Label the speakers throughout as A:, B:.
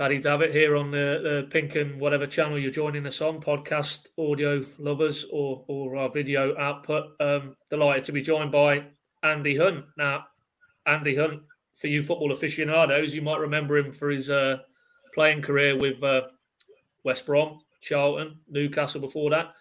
A: Paddy Davitt here on the, the Pink Un whatever channel you're joining us on, podcast, audio lovers, or or our video output. Um, delighted to be joined by Andy Hunt. Now, Andy Hunt, for you football aficionados, you might remember him for his uh, playing career with uh, West Brom, Charlton, Newcastle before that.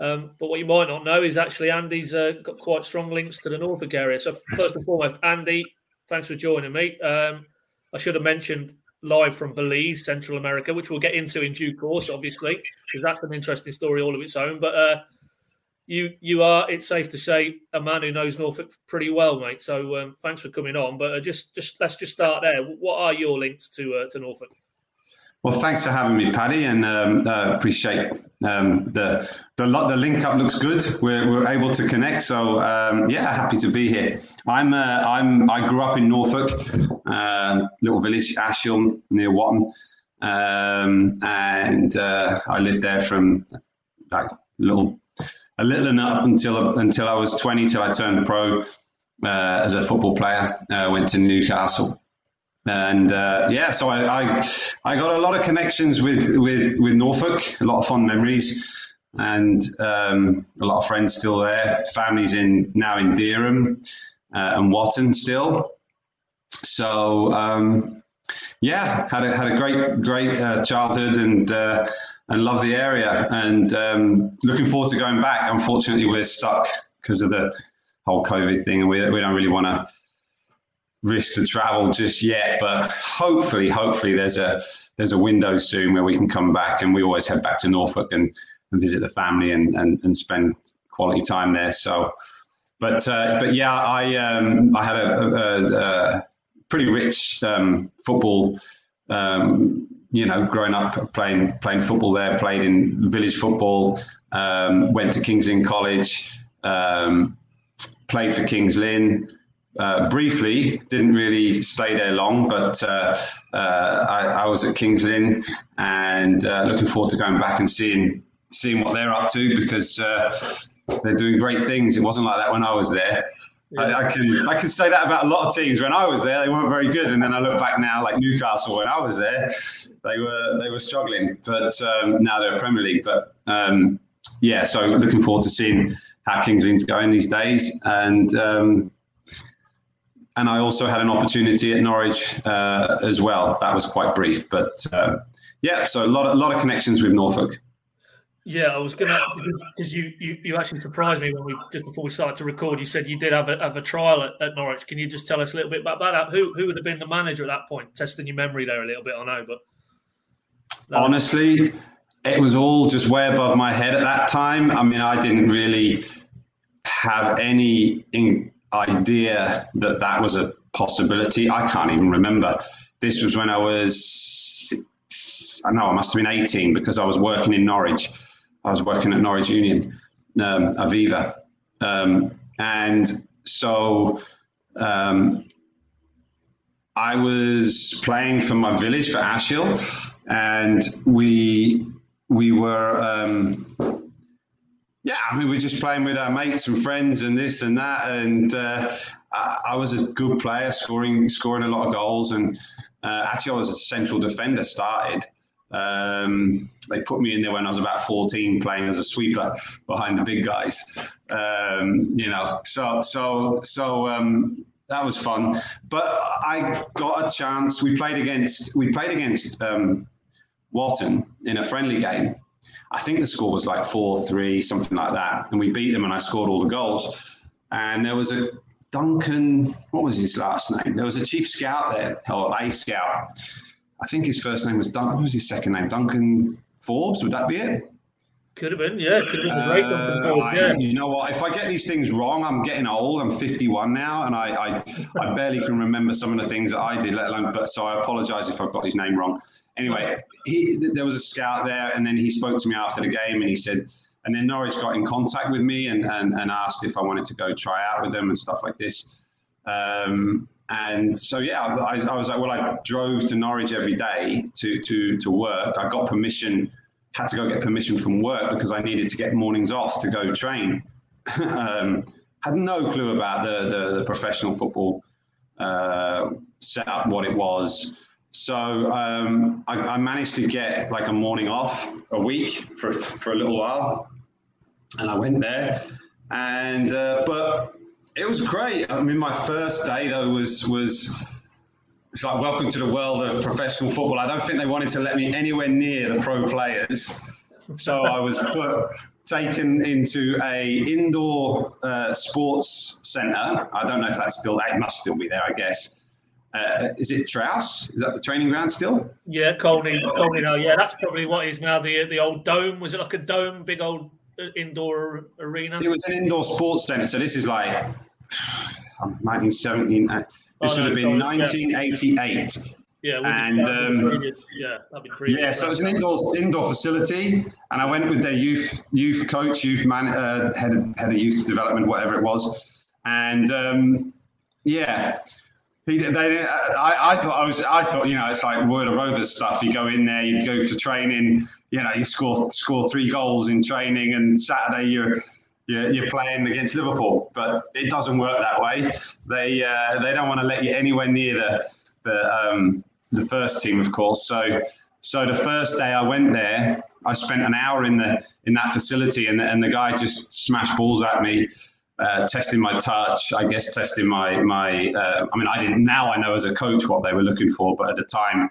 A: Um, but what you might not know is actually Andy's uh, got quite strong links to the Norfolk area. So first and foremost, Andy, thanks for joining me. Um, I should have mentioned live from Belize, Central America, which we'll get into in due course, obviously, because that's an interesting story all of its own. But uh, you you are, it's safe to say, a man who knows Norfolk pretty well, mate. So um, thanks for coming on. But uh, just just let's just start there. What are your links to uh, to Norfolk?
B: Well, thanks for having me, Paddy, and um, uh, appreciate um, the, the the link up looks good. We're, we're able to connect, so um, yeah, happy to be here. I'm uh, I'm I grew up in Norfolk, uh, little village Ashill near Watton, um, and uh, I lived there from like little a little and up until until I was 20, till I turned pro uh, as a football player. Uh, went to Newcastle and uh, yeah, so I, I, I got a lot of connections with with with Norfolk, a lot of fond memories, and um, a lot of friends still there. Families in now in Dereham uh, and Watton still. So um, yeah, had a had a great great uh, childhood and uh, and love the area and um, looking forward to going back. Unfortunately, we're stuck because of the whole COVID thing, and we we don't really want to risk to travel just yet, but hopefully, hopefully there's a there's a window soon where we can come back, and we always head back to Norfolk and, and visit the family and, and, and spend quality time there. So, but uh, but yeah, I um, I had a, a, a pretty rich um, football. Um, you know, growing up playing playing football there, played in village football, um, went to Kings Lynn College, um, played for Kings Lynn, uh, briefly, didn't really stay there long, but uh, uh, I, I, was at Kings Lynn and uh, looking forward to going back and seeing seeing what they're up to because uh, they're doing great things. It wasn't like that when I was there. Yeah. I, I, can I can say that about a lot of teams. When I was there, they weren't very good, and then I look back now, like Newcastle, when I was there, they were they were struggling. But um, now they're Premier League. But um, yeah, so looking forward to seeing how Kings Lynn's going these days, and um, and I also had an opportunity at Norwich uh, as well. That was quite brief, but uh, yeah, so a lot, of, a lot of connections with Norfolk.
A: Yeah, I was gonna because you, you you actually surprised me when we just before we started to record. You said you did have a have a trial at, at Norwich. Can you just tell us a little bit about that? Who who would have been the manager at that point? Testing your memory there a little bit, I know, but
B: honestly, it was all just way above my head at that time. I mean, I didn't really have any in, idea that that was a possibility. I can't even remember. This was when I was, I know I must have been 18 because I was working in Norwich. I was working at Norwich Union, um, Aviva. Um, and so um, I was playing for my village for Ashill, and we we were um, yeah, I mean, we're just playing with our mates and friends and this and that. And uh, I, was a good player, scoring scoring a lot of goals. And uh, actually, I was a central defender. Started. Um, they put me in there when I was about 14, playing as a sweeper behind the big guys. Um, you know, so so so um, that was fun. But I got a chance. We played against we played against um, Watton in a friendly game I think the score was like 4 3, something like that. And we beat them and I scored all the goals. And there was a Duncan, what was his last name? There was a chief scout there, or a scout. I think his first name was Duncan. What was his second name? Duncan Forbes, would that be it?
A: Could have been, yeah. Could have been great.
B: Uh, yeah. you know what? If I get these things wrong, I'm getting old. I'm 51 now, and I, I, I barely can remember some of the things that I did, let alone. But so I apologise if I've got his name wrong. Anyway, he, there was a scout there, and then he spoke to me after the game, and he said, and then Norwich got in contact with me and, and, and asked if I wanted to go try out with them and stuff like this. Um, and so yeah, I, I was like, well, I drove to Norwich every day to to to work. I got permission had to go get permission from work because I needed to get mornings off to go train. um, had no clue about the, the, the professional football uh, setup, what it was. so um, I, I, managed to get like a morning off a week for for a little while, and I went there, and uh, but it was great. I mean, my first day though was was it's like welcome to the world of professional football. I don't think they wanted to let me anywhere near the pro players, so I was put taken into a indoor uh, sports centre. I don't know if that's still it must still be there, I guess. Uh, is it Trowse? Is that the training ground still?
A: Yeah, Colney. Colney now. Yeah, that's probably what is now the the old dome. Was it like a dome, big old uh, indoor arena?
B: It was an indoor sports centre. So this is like 1917. This oh, would no, have been 1988.
A: Yeah, and um, previous, yeah, be previous.
B: yeah. So it was an indoor indoor facility, and I went with their youth youth coach, youth man, uh, head of, head of youth development, whatever it was, and um, yeah, he, they, I, I, thought I was, I thought, you know, it's like Royal Rovers stuff. You go in there, you go for training, you know, you score score three goals in training, and Saturday you're you're, you're playing against Liverpool. But it doesn't work that way. They uh, they don't want to let you anywhere near the the um, the first team, of course. So so the first day I went there, I spent an hour in the in that facility, and the, and the guy just smashed balls at me uh, testing my touch, I guess testing my my. Uh, I mean, I didn't. Now I know as a coach what they were looking for, but at the time,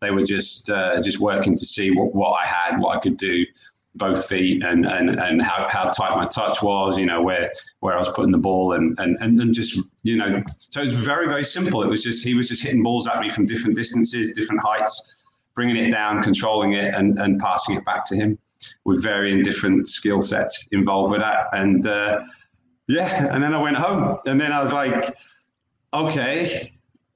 B: they were just uh, just working to see what, what I had, what I could do, both feet, and and and how, how tight my touch was. You know where where I was putting the ball, and and and then just you know. So it was very very simple. It was just he was just hitting balls at me from different distances, different heights, bringing it down, controlling it, and and passing it back to him with varying different skill sets involved with that, and. Uh, yeah, and then I went home, and then I was like, okay,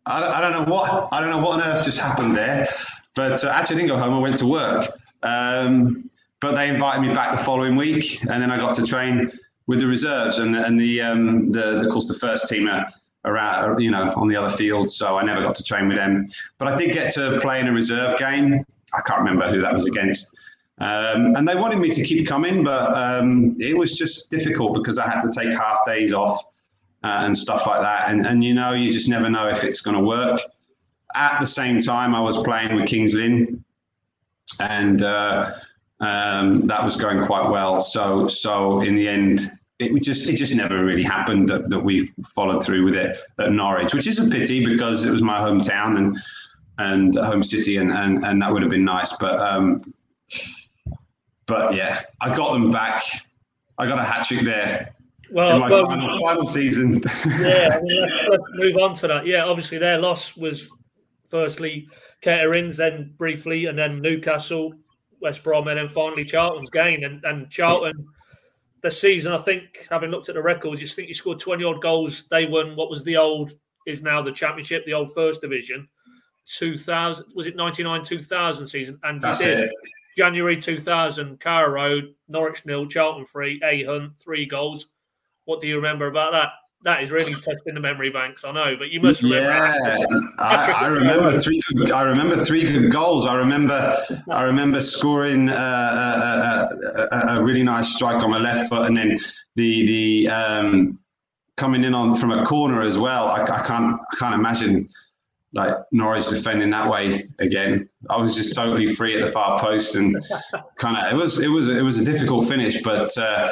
B: I, I don't know what I don't know what on earth just happened there, but uh, actually I didn't go home. I went to work, um, but they invited me back the following week, and then I got to train with the reserves and and the um, the, of course the first team are around you know on the other field, so I never got to train with them. But I did get to play in a reserve game. I can't remember who that was against. Um, and they wanted me to keep coming, but um, it was just difficult because I had to take half days off uh, and stuff like that. And, and you know, you just never know if it's going to work. At the same time, I was playing with Kings Lynn, and uh, um, that was going quite well. So, so in the end, it just it just never really happened that, that we followed through with it at Norwich, which is a pity because it was my hometown and and home city, and and, and that would have been nice. But um, but yeah, I got them back. I got a hat trick there. Well, in my well, final, final season.
A: yeah, I mean, let's, let's, move on to that. Yeah, obviously their loss was firstly Kettering's, then briefly, and then Newcastle, West Brom, and then finally Charlton's gain. And, and Charlton, the season, I think, having looked at the records, you think you scored 20 odd goals. They won what was the old, is now the Championship, the old First Division. 2000, was it 99 2000 season? And
B: That's did. It.
A: January 2000, Carrow Road, Norwich nil, Charlton three, A Hunt three goals. What do you remember about that? That is really testing the memory banks. I know, but you must remember.
B: Yeah, I, I, remember three. Good, I remember three good goals. I remember. I remember scoring uh, a, a, a, really nice strike on my left foot, and then the the um, coming in on from a corner as well. I, I can't. I can't imagine like Norwich defending that way again. I was just totally free at the far post and kind of it was it was it was a difficult finish, but uh,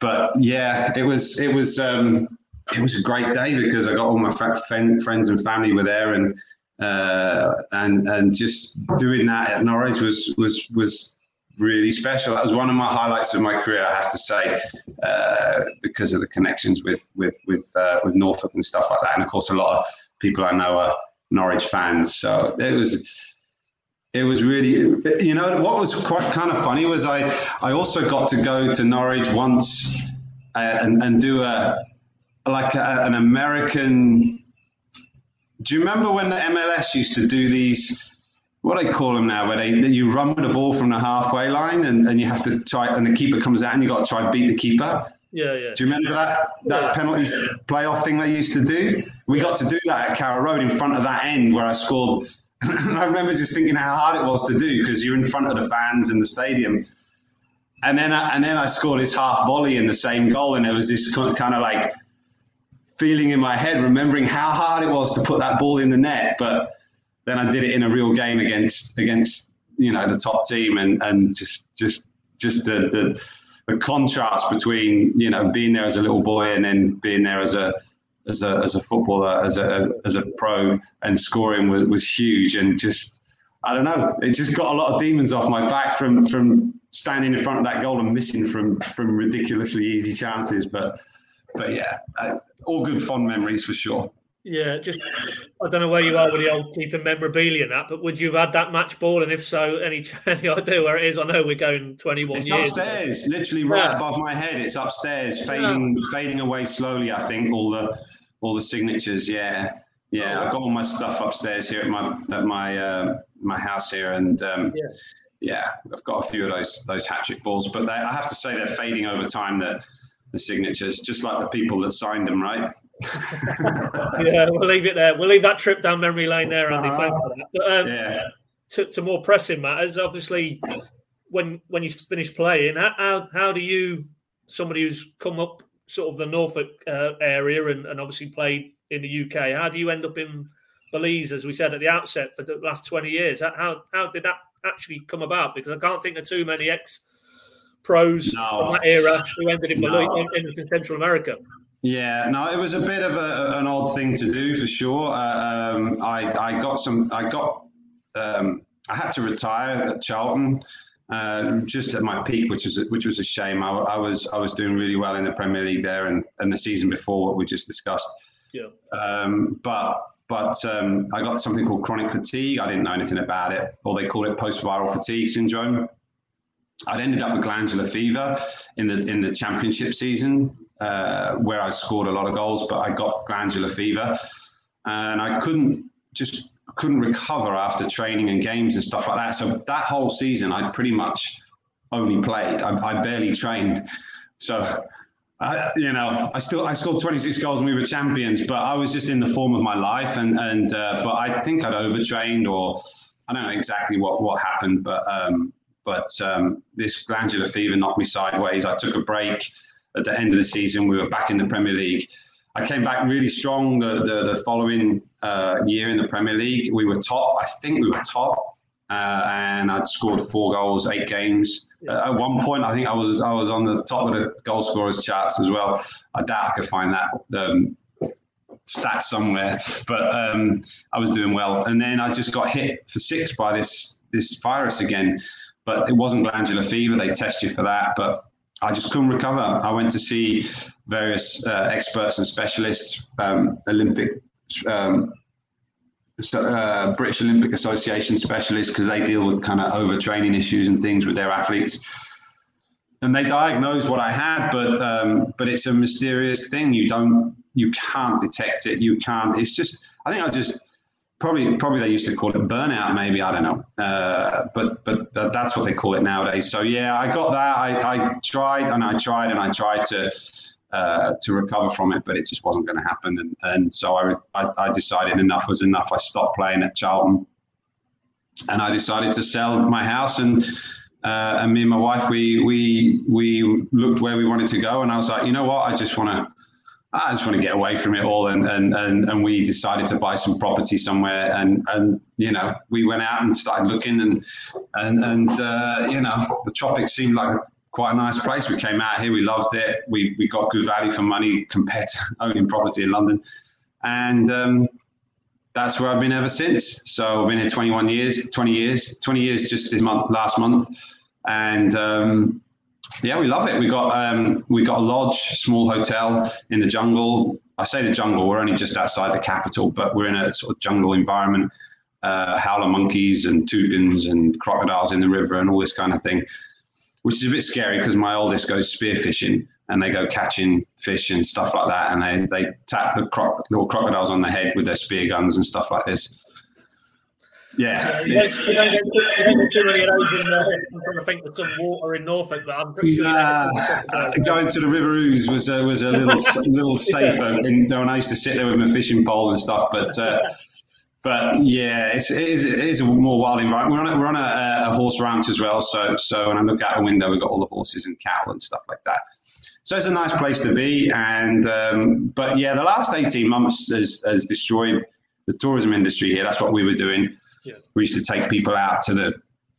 B: but yeah, it was it was um, it was a great day because I got all my friends and family were there and uh, and and just doing that at Norwich was was was really special. That was one of my highlights of my career, I have to say, uh, because of the connections with with with uh, with Norfolk and stuff like that, and of course a lot of people I know are Norwich fans. So it was it was really you know what was quite kind of funny was I I also got to go to Norwich once uh, and and do a like a, an American. Do you remember when the MLS used to do these? What do they call them now? Where they you run with the ball from the halfway line and, and you have to try and the keeper comes out and you got to try and beat the keeper.
A: Yeah, yeah.
B: Do you remember that that yeah. penalty playoff thing they used to do? We got to do that at Carrow Road in front of that end where I scored. I remember just thinking how hard it was to do because you're in front of the fans in the stadium. And then, I, and then I scored this half volley in the same goal, and it was this kind of like feeling in my head, remembering how hard it was to put that ball in the net. But then I did it in a real game against against you know the top team, and and just just just the the, the contrast between you know being there as a little boy and then being there as a as a as a footballer, as a as a pro, and scoring was, was huge, and just I don't know, it just got a lot of demons off my back from from standing in front of that goal and missing from from ridiculously easy chances, but but yeah, uh, all good fond memories for sure.
A: Yeah, just I don't know where you are with the old keeping memorabilia and that, but would you have had that match ball? And if so, any, any idea where it is? I know we're going 21
B: it's
A: years.
B: upstairs, literally right yeah. above my head. It's upstairs, fading yeah. fading away slowly. I think all the all the signatures. Yeah, yeah. Oh, I've got all my stuff upstairs here at my at my uh, my house here, and um, yeah. yeah, I've got a few of those those hatchet balls. But they, I have to say they're fading over time. That the signatures, just like the people that signed them, right?
A: yeah, we'll leave it there. We'll leave that trip down memory lane there, Andy. Uh-huh. Thanks for that. But, um, yeah. To, to, more pressing matters, obviously, when when you finish playing, how how do you, somebody who's come up sort of the Norfolk uh, area and, and obviously played in the UK. How do you end up in Belize, as we said at the outset, for the last 20 years? How, how did that actually come about? Because I can't think of too many ex pros no. from that era who ended in, no. in, in, Central America.
B: Yeah, no, it was a bit of a, an odd thing to do for sure. Uh, um, I, I got some, I got, um, I had to retire at Charlton uh, just at my peak, which was which was a shame. I, I, was I was doing really well in the Premier League there, and, and the season before what we just discussed.
A: Yeah.
B: Um, but but um, I got something called chronic fatigue. I didn't know anything about it, or they call it post-viral fatigue syndrome. I'd ended up with glandular fever in the in the championship season, uh, where I scored a lot of goals, but I got glandular fever, and I couldn't just couldn't recover after training and games and stuff like that. So that whole season, I pretty much only played. I, I barely trained. So, I, you know, I still I scored 26 goals and we were champions, but I was just in the form of my life. And and uh, but I think I'd overtrained or I don't know exactly what what happened, but um, but um, this glandular fever knocked me sideways. I took a break at the end of the season. We were back in the Premier League. I came back really strong the, the, the following uh, year in the Premier League. We were top. I think we were top, uh, and I'd scored four goals, eight games. Uh, at one point, I think I was I was on the top of the goal scorers charts as well. I doubt I could find that um, stat somewhere, but um, I was doing well. And then I just got hit for six by this this virus again, but it wasn't glandular fever. They test you for that, but I just couldn't recover. I went to see various uh, experts and specialists, um, Olympic, um, uh, British Olympic Association specialists, because they deal with kind of overtraining issues and things with their athletes. And they diagnosed what I had, but um, but it's a mysterious thing. You don't, you can't detect it. You can't. It's just. I think I just probably probably they used to call it burnout maybe i don't know. Uh, but but that's what they call it nowadays. So yeah i got that. I, I tried and i tried and i tried to uh, to recover from it but it just wasn't going to happen. And, and so I, I, I decided enough was enough. I stopped playing at charlton. And i decided to sell my house and uh, and me and my wife we we we looked where we wanted to go. And i was like you know what? I just want to I just want to get away from it all. And, and, and, and we decided to buy some property somewhere. And, and, you know, we went out and started looking and, and, and uh, you know, the tropics seemed like quite a nice place. We came out here, we loved it. We, we got good value for money compared to owning property in London. And um, that's where I've been ever since. So I've been here 21 years, 20 years, 20 years just this month, last month. And, um, yeah, we love it. We got um, we got a lodge, small hotel in the jungle. I say the jungle. We're only just outside the capital, but we're in a sort of jungle environment. Uh, howler monkeys and toucans and crocodiles in the river and all this kind of thing, which is a bit scary because my oldest goes spearfishing and they go catching fish and stuff like that, and they they tap the cro- little crocodiles on the head with their spear guns and stuff like this. Yeah. you, don't, you, don't, you don't get too many of those in, uh, I'm trying to think of some water in Norfolk, but I'm pretty sure. Nah, going to the River Ouse was, uh, was a little little safer in, when I used to sit there with my fishing pole and stuff, but. Uh, but yeah, it's, it is, it is a more wild environment. We're on a, we're on a, a, horse ranch as well, so so when I look out the window, we've got all the horses and cattle and stuff like that. So it's a nice place to be. And um, but yeah, the last eighteen months has, has destroyed the tourism industry here. That's what we were doing. Yeah. We used to take people out to the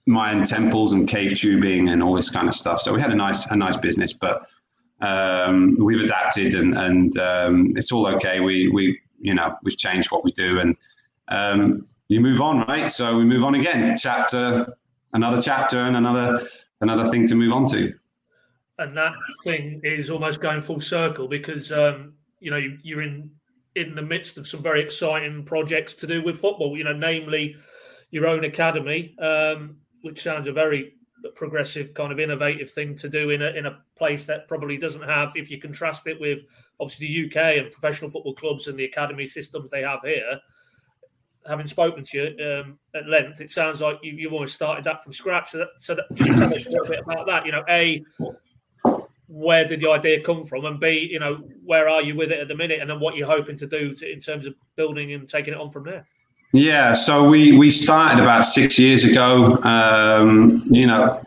B: Mayan temples and cave tubing and all this kind of stuff. So we had a nice a nice business, but um, we've adapted and and um, it's all okay. We we you know we've changed what we do and um, you move on, right? So we move on again, chapter another chapter and another another thing to move on to.
A: And that thing is almost going full circle because um, you know you're in in the midst of some very exciting projects to do with football. You know, namely your own academy, um, which sounds a very progressive kind of innovative thing to do in a in a place that probably doesn't have. If you contrast it with obviously the UK and professional football clubs and the academy systems they have here, having spoken to you um, at length, it sounds like you, have almost started that from scratch. So, that, so that, tell us a little bit about that? You know, a where did the idea come from, and b you know where are you with it at the minute, and then what you're hoping to do to, in terms of building and taking it on from there.
B: Yeah, so we we started about six years ago. Um, you know,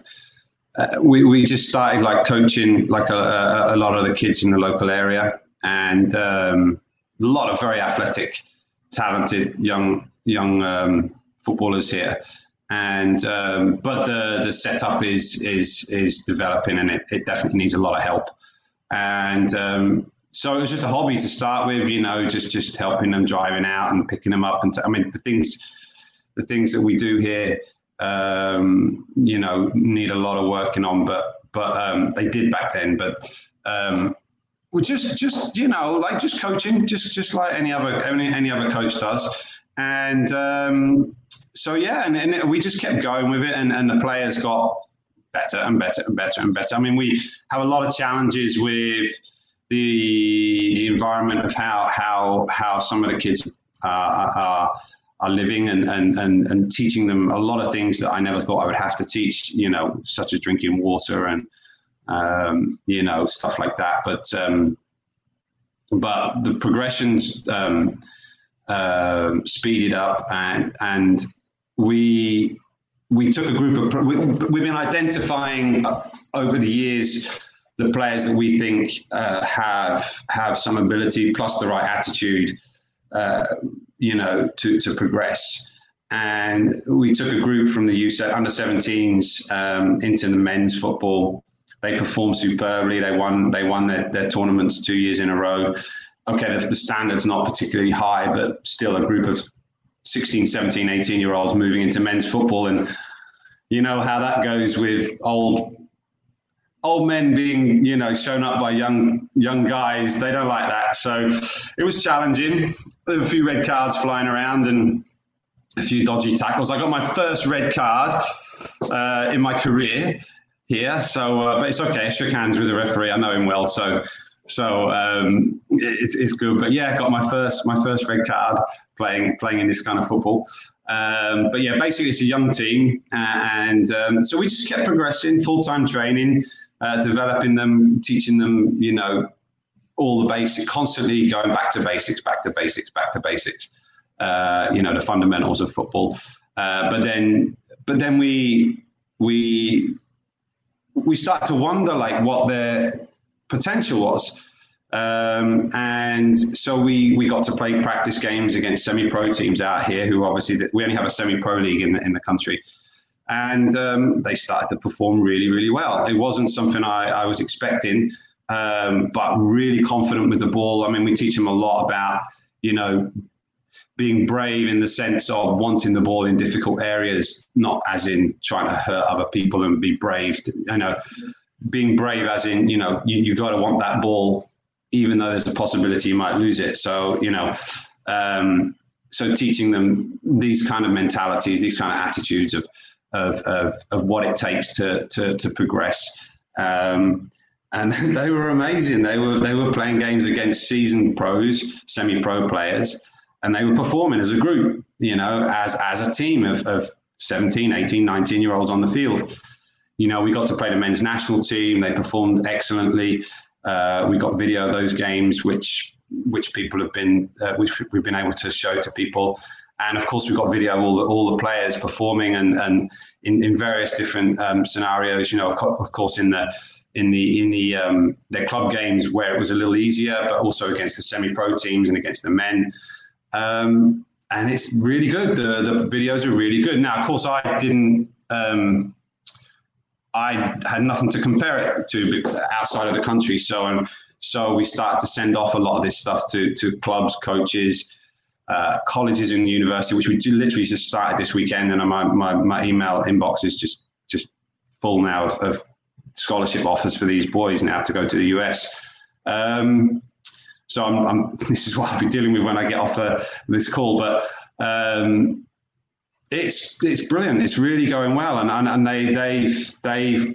B: uh, we we just started like coaching like a, a, a, lot of the kids in the local area, and um, a lot of very athletic, talented young young um, footballers here. And um, but the the setup is is is developing, and it, it definitely needs a lot of help. And um, so it was just a hobby to start with, you know, just just helping them driving out and picking them up. And t- I mean, the things the things that we do here, um, you know, need a lot of working on, but but um, they did back then. But um, we just just you know, like just coaching, just just like any other any any other coach does. And um, so yeah, and, and we just kept going with it, and, and the players got better and better and better and better. I mean, we have a lot of challenges with the environment of how how how some of the kids uh, are are living and, and and and teaching them a lot of things that I never thought I would have to teach. You know, such as drinking water and um, you know stuff like that. But um, but the progressions um, uh, speeded up and and we we took a group of we, we've been identifying over the years the players that we think uh, have have some ability plus the right attitude, uh, you know, to to progress. And we took a group from the U under 17s um, into the men's football. They performed superbly. They won. They won their, their tournaments two years in a row. Okay, the, the standard's not particularly high, but still a group of 16, 17, 18 year olds moving into men's football. And you know how that goes with old old men being, you know, shown up by young young guys, they don't like that. So it was challenging. a few red cards flying around and a few dodgy tackles. I got my first red card uh, in my career here, so uh, but it's okay. I shook hands with the referee. I know him well, so so um, it, it's good. But yeah, got my first my first red card playing playing in this kind of football. Um, but yeah, basically it's a young team, and um, so we just kept progressing, full time training uh, developing them, teaching them, you know, all the basics, constantly going back to basics, back to basics, back to basics. Uh, you know, the fundamentals of football. Uh, but then, but then we we we start to wonder like what their potential was. Um, and so we we got to play practice games against semi-pro teams out here, who obviously we only have a semi-pro league in the, in the country and um, they started to perform really, really well. It wasn't something I, I was expecting, um, but really confident with the ball. I mean, we teach them a lot about, you know, being brave in the sense of wanting the ball in difficult areas, not as in trying to hurt other people and be brave. To, you know, being brave as in, you know, you, you got to want that ball, even though there's a possibility you might lose it. So, you know, um, so teaching them these kind of mentalities, these kind of attitudes of, of, of, of what it takes to, to, to progress. Um, and they were amazing. They were they were playing games against seasoned pros, semi-pro players, and they were performing as a group, you know, as as a team of, of 17, 18, 19 year olds on the field. You know, we got to play the men's national team. They performed excellently. Uh, we got video of those games, which which people have been uh, which we've been able to show to people and of course we've got video of all the, all the players performing and, and in, in various different um, scenarios you know of course in the in the in the um, their club games where it was a little easier but also against the semi-pro teams and against the men um, and it's really good. The the videos are really good. Now, of course, I didn't. Um, I had nothing to compare it to outside of the country, so um, so we started to send off a lot of this stuff to to clubs, coaches, uh, colleges, and university, which we literally just started this weekend, and my, my, my email inbox is just just full now of, of scholarship offers for these boys now to go to the US. Um, so I'm, I'm, this is what I'll be dealing with when I get off uh, this call. But um, it's it's brilliant. It's really going well, and and, and they they've they've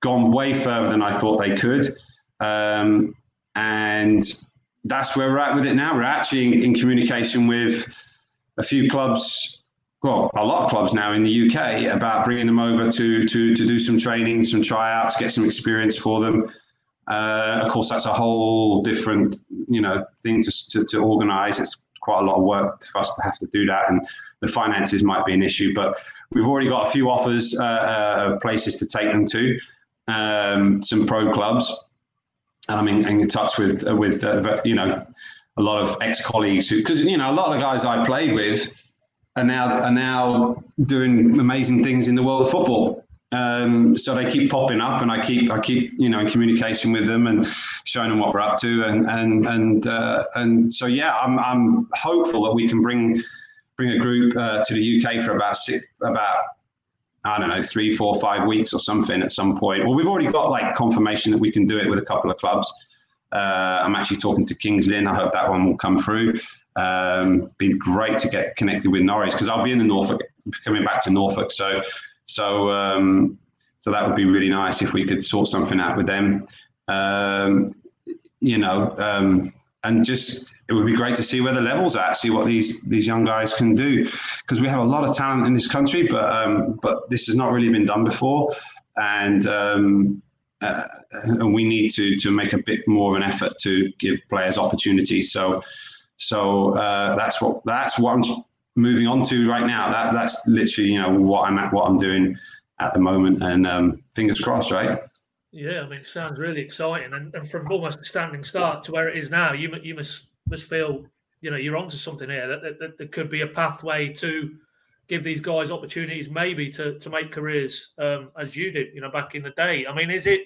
B: gone way further than I thought they could, um, and that's where we're at with it now. We're actually in, in communication with a few clubs well, a lot of clubs now in the UK about bringing them over to to to do some training, some tryouts, get some experience for them. Uh, of course, that's a whole different, you know, thing to, to, to organise. It's quite a lot of work for us to have to do that, and the finances might be an issue. But we've already got a few offers uh, uh of places to take them to, um, some pro clubs, and I'm in, in touch with uh, with uh, you know a lot of ex colleagues who, because you know a lot of the guys I played with are now are now doing amazing things in the world of football. Um, so they keep popping up, and I keep I keep you know in communication with them and showing them what we're up to, and and and uh, and so yeah, I'm I'm hopeful that we can bring bring a group uh, to the UK for about six, about I don't know three, four, five weeks or something at some point. Well, we've already got like confirmation that we can do it with a couple of clubs. Uh, I'm actually talking to Kings Lynn. I hope that one will come through. Um, be great to get connected with Norwich because I'll be in the Norfolk, coming back to Norfolk. So so um, so that would be really nice if we could sort something out with them. Um, you know, um, and just it would be great to see where the levels at, see what these these young guys can do, because we have a lot of talent in this country, but um, but this has not really been done before, and um, uh, and we need to to make a bit more of an effort to give players opportunities. So so uh, that's what that's what I'm moving on to right now. That that's literally you know what I'm at, what I'm doing at the moment, and um, fingers crossed, right?
A: Yeah, I mean, it sounds really exciting, and, and from almost a standing start to where it is now, you you must must feel you know you're onto something here. That, that, that there could be a pathway to give these guys opportunities, maybe to to make careers um, as you did, you know, back in the day. I mean, is it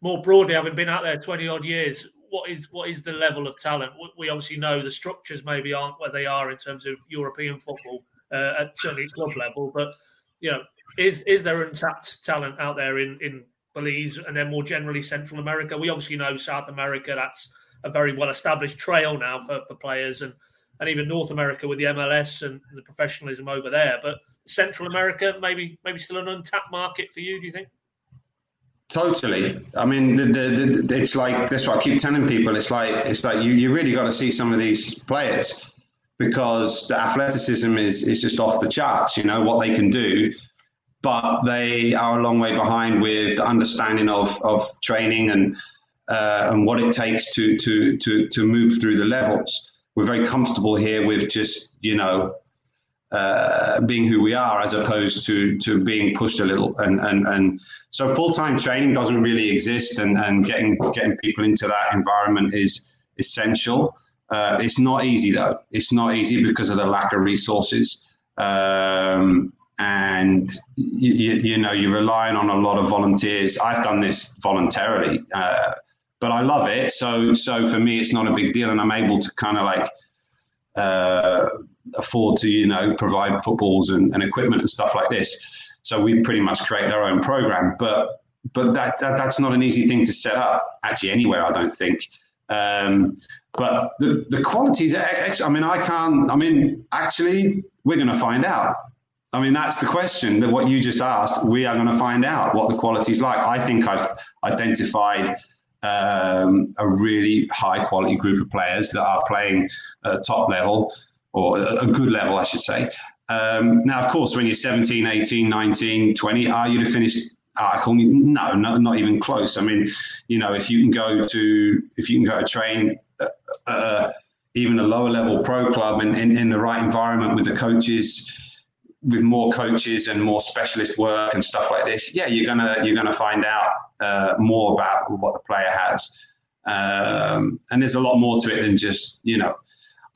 A: more broadly, having been out there twenty odd years? What is what is the level of talent? We obviously know the structures maybe aren't where they are in terms of European football uh, at certainly club level, but you know, is is there untapped talent out there in in Belize and then more generally Central America? We obviously know South America. That's a very well established trail now for, for players and and even North America with the MLS and the professionalism over there. But Central America, maybe maybe still an untapped market for you. Do you think?
B: Totally. I mean, the, the, the, it's like that's what I keep telling people. It's like it's like you, you really got to see some of these players because the athleticism is is just off the charts. You know what they can do, but they are a long way behind with the understanding of of training and uh, and what it takes to to to to move through the levels. We're very comfortable here with just you know uh, being who we are as opposed to to being pushed a little. And and and so full-time training doesn't really exist and and getting getting people into that environment is essential. Uh, it's not easy though. It's not easy because of the lack of resources. Um, and you, you, know you're relying on a lot of volunteers. I've done this voluntarily uh, but i love it. So so for me it's not a big deal and i'm able to kind of like uh, afford to you know provide footballs and, and equipment and stuff like this. So we pretty much create our own program, but but that, that that's not an easy thing to set up actually anywhere. I don't think. Um, but the the qualities. I mean, I can't. I mean, actually, we're going to find out. I mean, that's the question. That what you just asked, we are going to find out what the quality is like. I think I've identified um, a really high quality group of players that are playing at top level or a good level, I should say. Um, now, of course, when you're 17, 18, 19, 20, are you to finish article? No, no, not even close. I mean, you know, if you can go to, if you can go to train uh, even a lower level pro club and in, in the right environment with the coaches, with more coaches and more specialist work and stuff like this, yeah, you're gonna you're gonna find out uh, more about what the player has. Um, and there's a lot more to it than just you know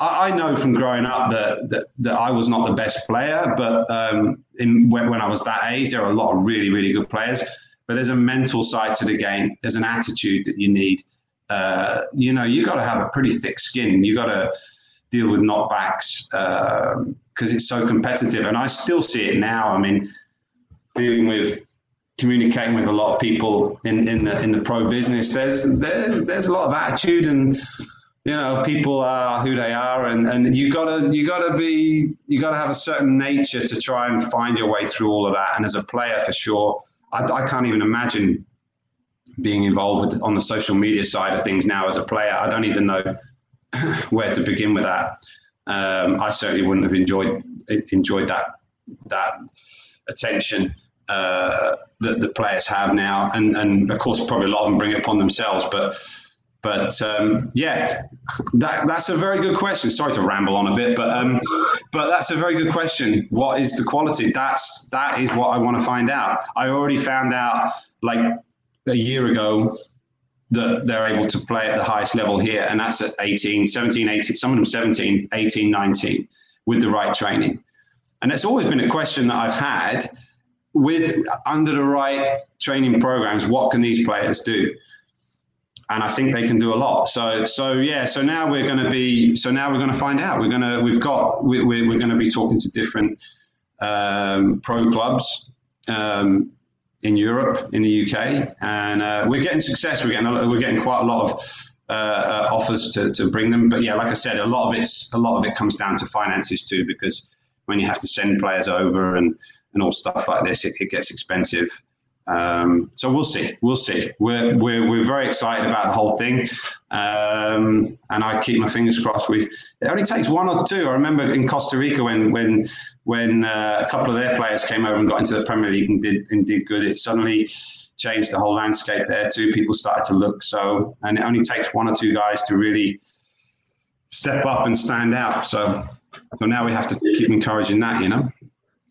B: I, I know from growing up that, that, that I was not the best player, but um, in, when, when I was that age, there are a lot of really, really good players. But there's a mental side to the game. There's an attitude that you need. Uh, you know, you got to have a pretty thick skin. You got to deal with knockbacks because um, it's so competitive. And I still see it now. I mean, dealing with communicating with a lot of people in, in the in the pro business, there's there's there's a lot of attitude and you know people are who they are and, and you gotta you gotta be you gotta have a certain nature to try and find your way through all of that. And as a player, for sure, I, I can't even imagine being involved on the social media side of things now as a player. I don't even know where to begin with that. Um, I certainly wouldn't have enjoyed enjoyed that that attention uh, that the players have now, and and of course probably a lot of them bring it upon themselves. But but um, yeah, that that's a very good question. Sorry to ramble on a bit, but um, but that's a very good question. What is the quality? That's that is what I want to find out. I already found out like a year ago that they're able to play at the highest level here, and that's at 18, 17, 18, some of them 17, 18, 19 with the right training. And it's always been a question that I've had with under the right training programs, what can these players do? And I think they can do a lot. So, so yeah. So now we're going to be. So now we're going to find out. We're going to. We've got. We, we're, we're going to be talking to different um, pro clubs um, in Europe, in the UK, and uh, we're getting success. We're getting. A, we're getting quite a lot of. Uh, uh, offers to, to bring them, but yeah, like I said, a lot of it's a lot of it comes down to finances too, because when you have to send players over and and all stuff like this, it, it gets expensive. Um, so we'll see. We'll see. We're, we're, we're very excited about the whole thing. Um, and I keep my fingers crossed. We, it only takes one or two. I remember in Costa Rica when, when, when uh, a couple of their players came over and got into the Premier League and did, and did good, it suddenly changed the whole landscape there too. People started to look. So, and it only takes one or two guys to really step up and stand out. So, so now we have to keep encouraging that, you know?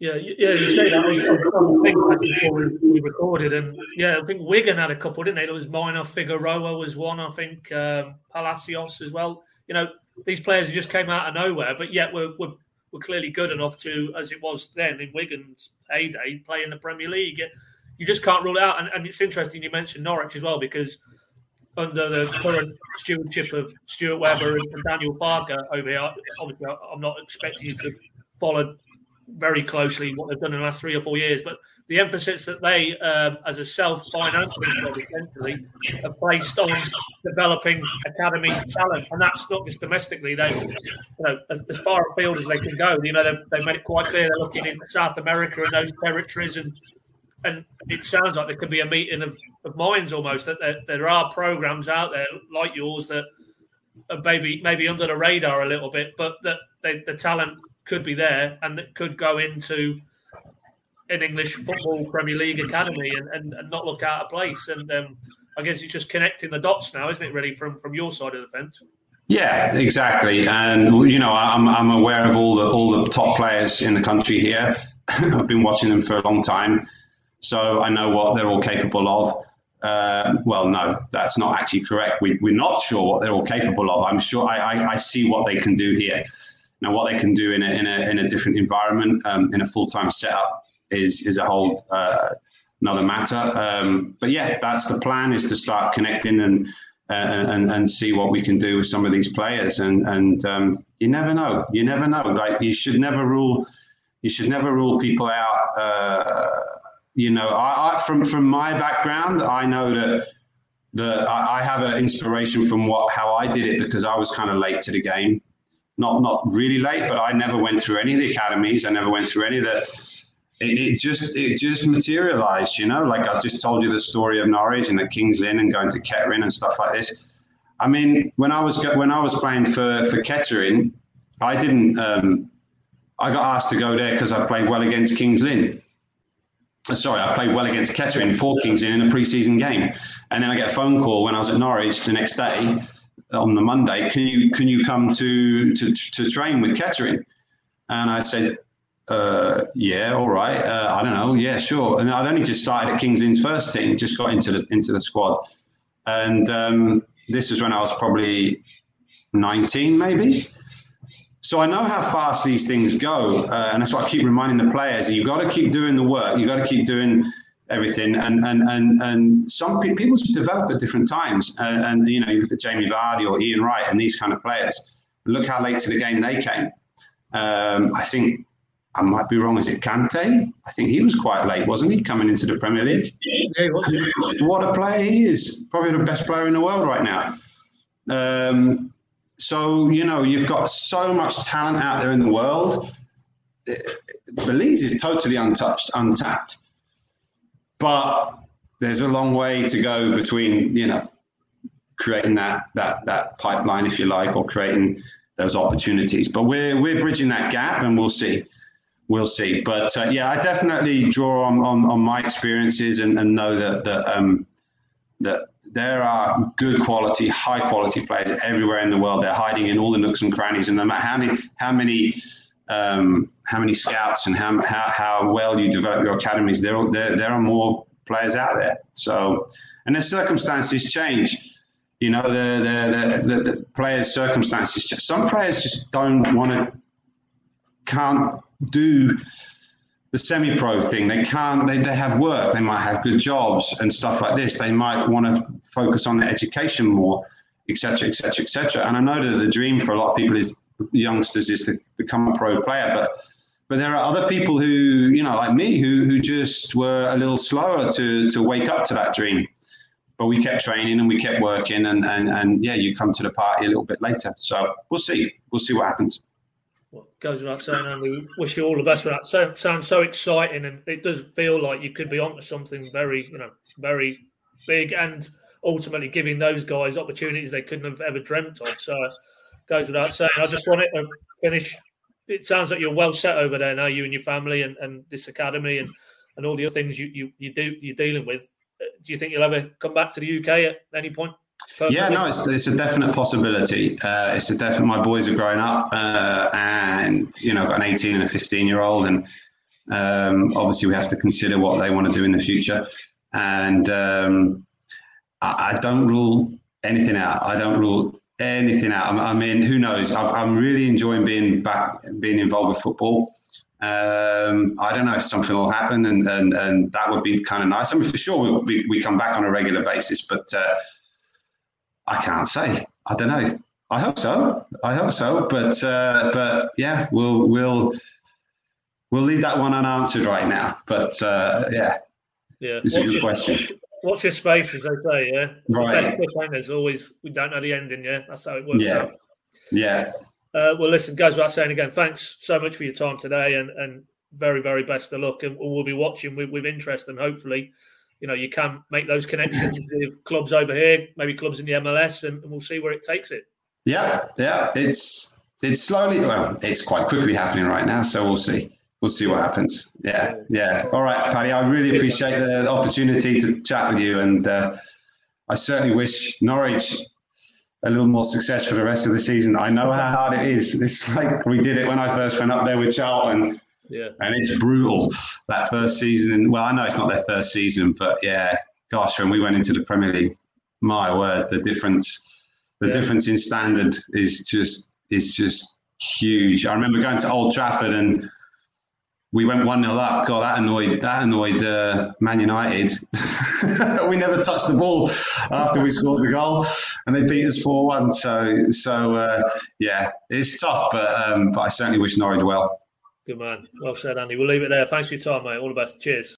A: Yeah, yeah, you say that. I think before we recorded, and yeah, I think Wigan had a couple, didn't they? There was Maynor Figueroa was one, I think, um, Palacios as well. You know, these players just came out of nowhere, but yet we're, we're, clearly good enough to, as it was then in Wigan's heyday, play in the Premier League. You just can't rule it out. And, and it's interesting you mentioned Norwich as well, because under the current stewardship of Stuart Webber and Daniel Farke over here, obviously I'm not expecting you to follow very closely what they've done in the last three or four years. But the emphasis that they, um, as a self-financing club, essentially, have placed on developing academy talent, and that's not just domestically. They, you know, as, far afield as they can go. You know, they've, they've made it quite clear they're looking into South America and those territories, and and it sounds like there could be a meeting of, of minds almost that there, there are programs out there like yours that are maybe maybe under the radar a little bit, but that the talent could be there and that could go into an English football Premier League academy and, and, and not look out of place. And um, I guess it's just connecting the dots now, isn't it? Really, from from your side of the fence.
B: Yeah, exactly. And you know, I'm I'm aware of all the all the top players in the country here. I've been watching them for a long time, so I know what they're all capable of. Uh, well, no, that's not actually correct. We, we're not sure what they're all capable of. I'm sure I, I, I see what they can do here. Now, what they can do in a, in a, in a different environment, um, in a full time setup, is, is a whole uh, another matter. Um, but yeah, that's the plan is to start connecting and, uh, and, and see what we can do with some of these players. And, and um, you never know. You never know. Like you should never rule, you should never rule people out. Uh, you know, I, I, from, from my background, I know that the I, I have an inspiration from what how I did it because I was kind of late to the game not not really late, but I never went through any of the academies. I never went through any of the. It, it just it just materialized, you know. Like I just told you the story of Norwich and at Kings Lynn and going to Kettering and stuff like this. I mean, when I was when I was playing for for Kettering, I didn't. Um, I got asked to go there because I played well against Kings Lynn. Sorry, I played well against Kettering for Kings Lynn in a preseason game, and then I get a phone call when I was at Norwich the next day on the Monday, can you can you come to to, to train with Kettering? And I said, uh, yeah, all right. Uh, I don't know. Yeah, sure. And I'd only just started at Kings Lynn's first team, just got into the into the squad, and um, this was when I was probably 19, maybe. So I know how fast these things go, uh, and that's why I keep reminding the players: you've got to keep doing the work. You've got to keep doing everything. And and and and some pe- people just develop at different times. Uh, and you know, you look at Jamie Vardy or Ian Wright and these kind of players. Look how late to the game they came. Um, I think I might be wrong. Is it Kante? I think he was quite late, wasn't he, coming into the Premier League?
A: Yeah,
B: what a player he is! Probably the best player in the world right now. Um, so you know, you've got so much talent out there in the world. Belize is totally untouched, untapped. But there's a long way to go between, you know, creating that that that pipeline, if you like, or creating those opportunities. But we're we're bridging that gap, and we'll see. We'll see. But uh, yeah, I definitely draw on, on, on my experiences and, and know that that um, that there are good quality, high quality players everywhere in the world. They're hiding in all the nooks and crannies, and no matter how many how many um, how many scouts and how, how, how well you develop your academies, there, there, there are more players out there. So, and their circumstances change. You know, the, the, the, the players' circumstances. Some players just don't want to, can't do the semi-pro thing. They can't. They, they have work. They might have good jobs and stuff like this. They might want to focus on their education more, etc., etc., etc. And I know that the dream for a lot of people is youngsters is to become a pro player, but but there are other people who you know like me who who just were a little slower to to wake up to that dream. But we kept training and we kept working, and and and yeah, you come to the party a little bit later. So we'll see. We'll see what happens.
A: Well, goes without saying, and we Wish you all the best with that. So, sounds so exciting, and it does feel like you could be onto something very, you know, very big, and ultimately giving those guys opportunities they couldn't have ever dreamt of. So, goes without saying. I just wanted to finish. It sounds like you're well set over there now, you and your family, and, and this academy, and, and all the other things you, you, you do you're dealing with. Uh, do you think you'll ever come back to the UK at any point?
B: Yeah, no, it's, it's a definite possibility. Uh, it's a definite. My boys are growing up, uh, and you know, I've got an 18 and a 15 year old, and um, obviously we have to consider what they want to do in the future. And um, I, I, don't rule anything out. I don't rule anything out. I mean, who knows? i am really enjoying being back, being involved with football. Um, I don't know if something will happen, and, and, and that would be kind of nice. I mean, for sure, we, we come back on a regular basis, but uh, I can't say. I don't know. I hope so. I hope so. But uh, but yeah, we'll we'll we'll leave that one unanswered right now. But uh, yeah,
A: yeah,
B: it's a good question
A: watch your space, as they say. Yeah,
B: right.
A: The best always we don't know the ending. Yeah, that's how it works.
B: Yeah,
A: out.
B: yeah.
A: Uh, well, listen, guys, without saying again, thanks so much for your time today, and and very very best of luck. And we'll be watching with, with interest, and hopefully, you know, you can make those connections with clubs over here, maybe clubs in the MLS, and, and we'll see where it takes it.
B: Yeah, yeah. It's it's slowly, well, it's quite quickly happening right now, so we'll see we'll see what happens. Yeah, yeah. All right, Paddy. I really appreciate the opportunity to chat with you, and uh, I certainly wish Norwich a little more success for the rest of the season. I know how hard it is. It's like we did it when I first went up there with Charlton.
A: Yeah.
B: And it's brutal that first season. And well, I know it's not their first season, but yeah, gosh, when we went into the Premier League, my word, the difference, the yeah. difference in standard is just is just huge. I remember going to Old Trafford and we went one 0 up. God, that annoyed that annoyed uh, Man United. we never touched the ball after we scored the goal, and they beat us four one. So so uh, yeah, it's tough, but um, but I certainly wish Norwich well.
A: Good man. Well said, Andy. We'll leave it there. Thanks for your time, mate. All the best. Cheers.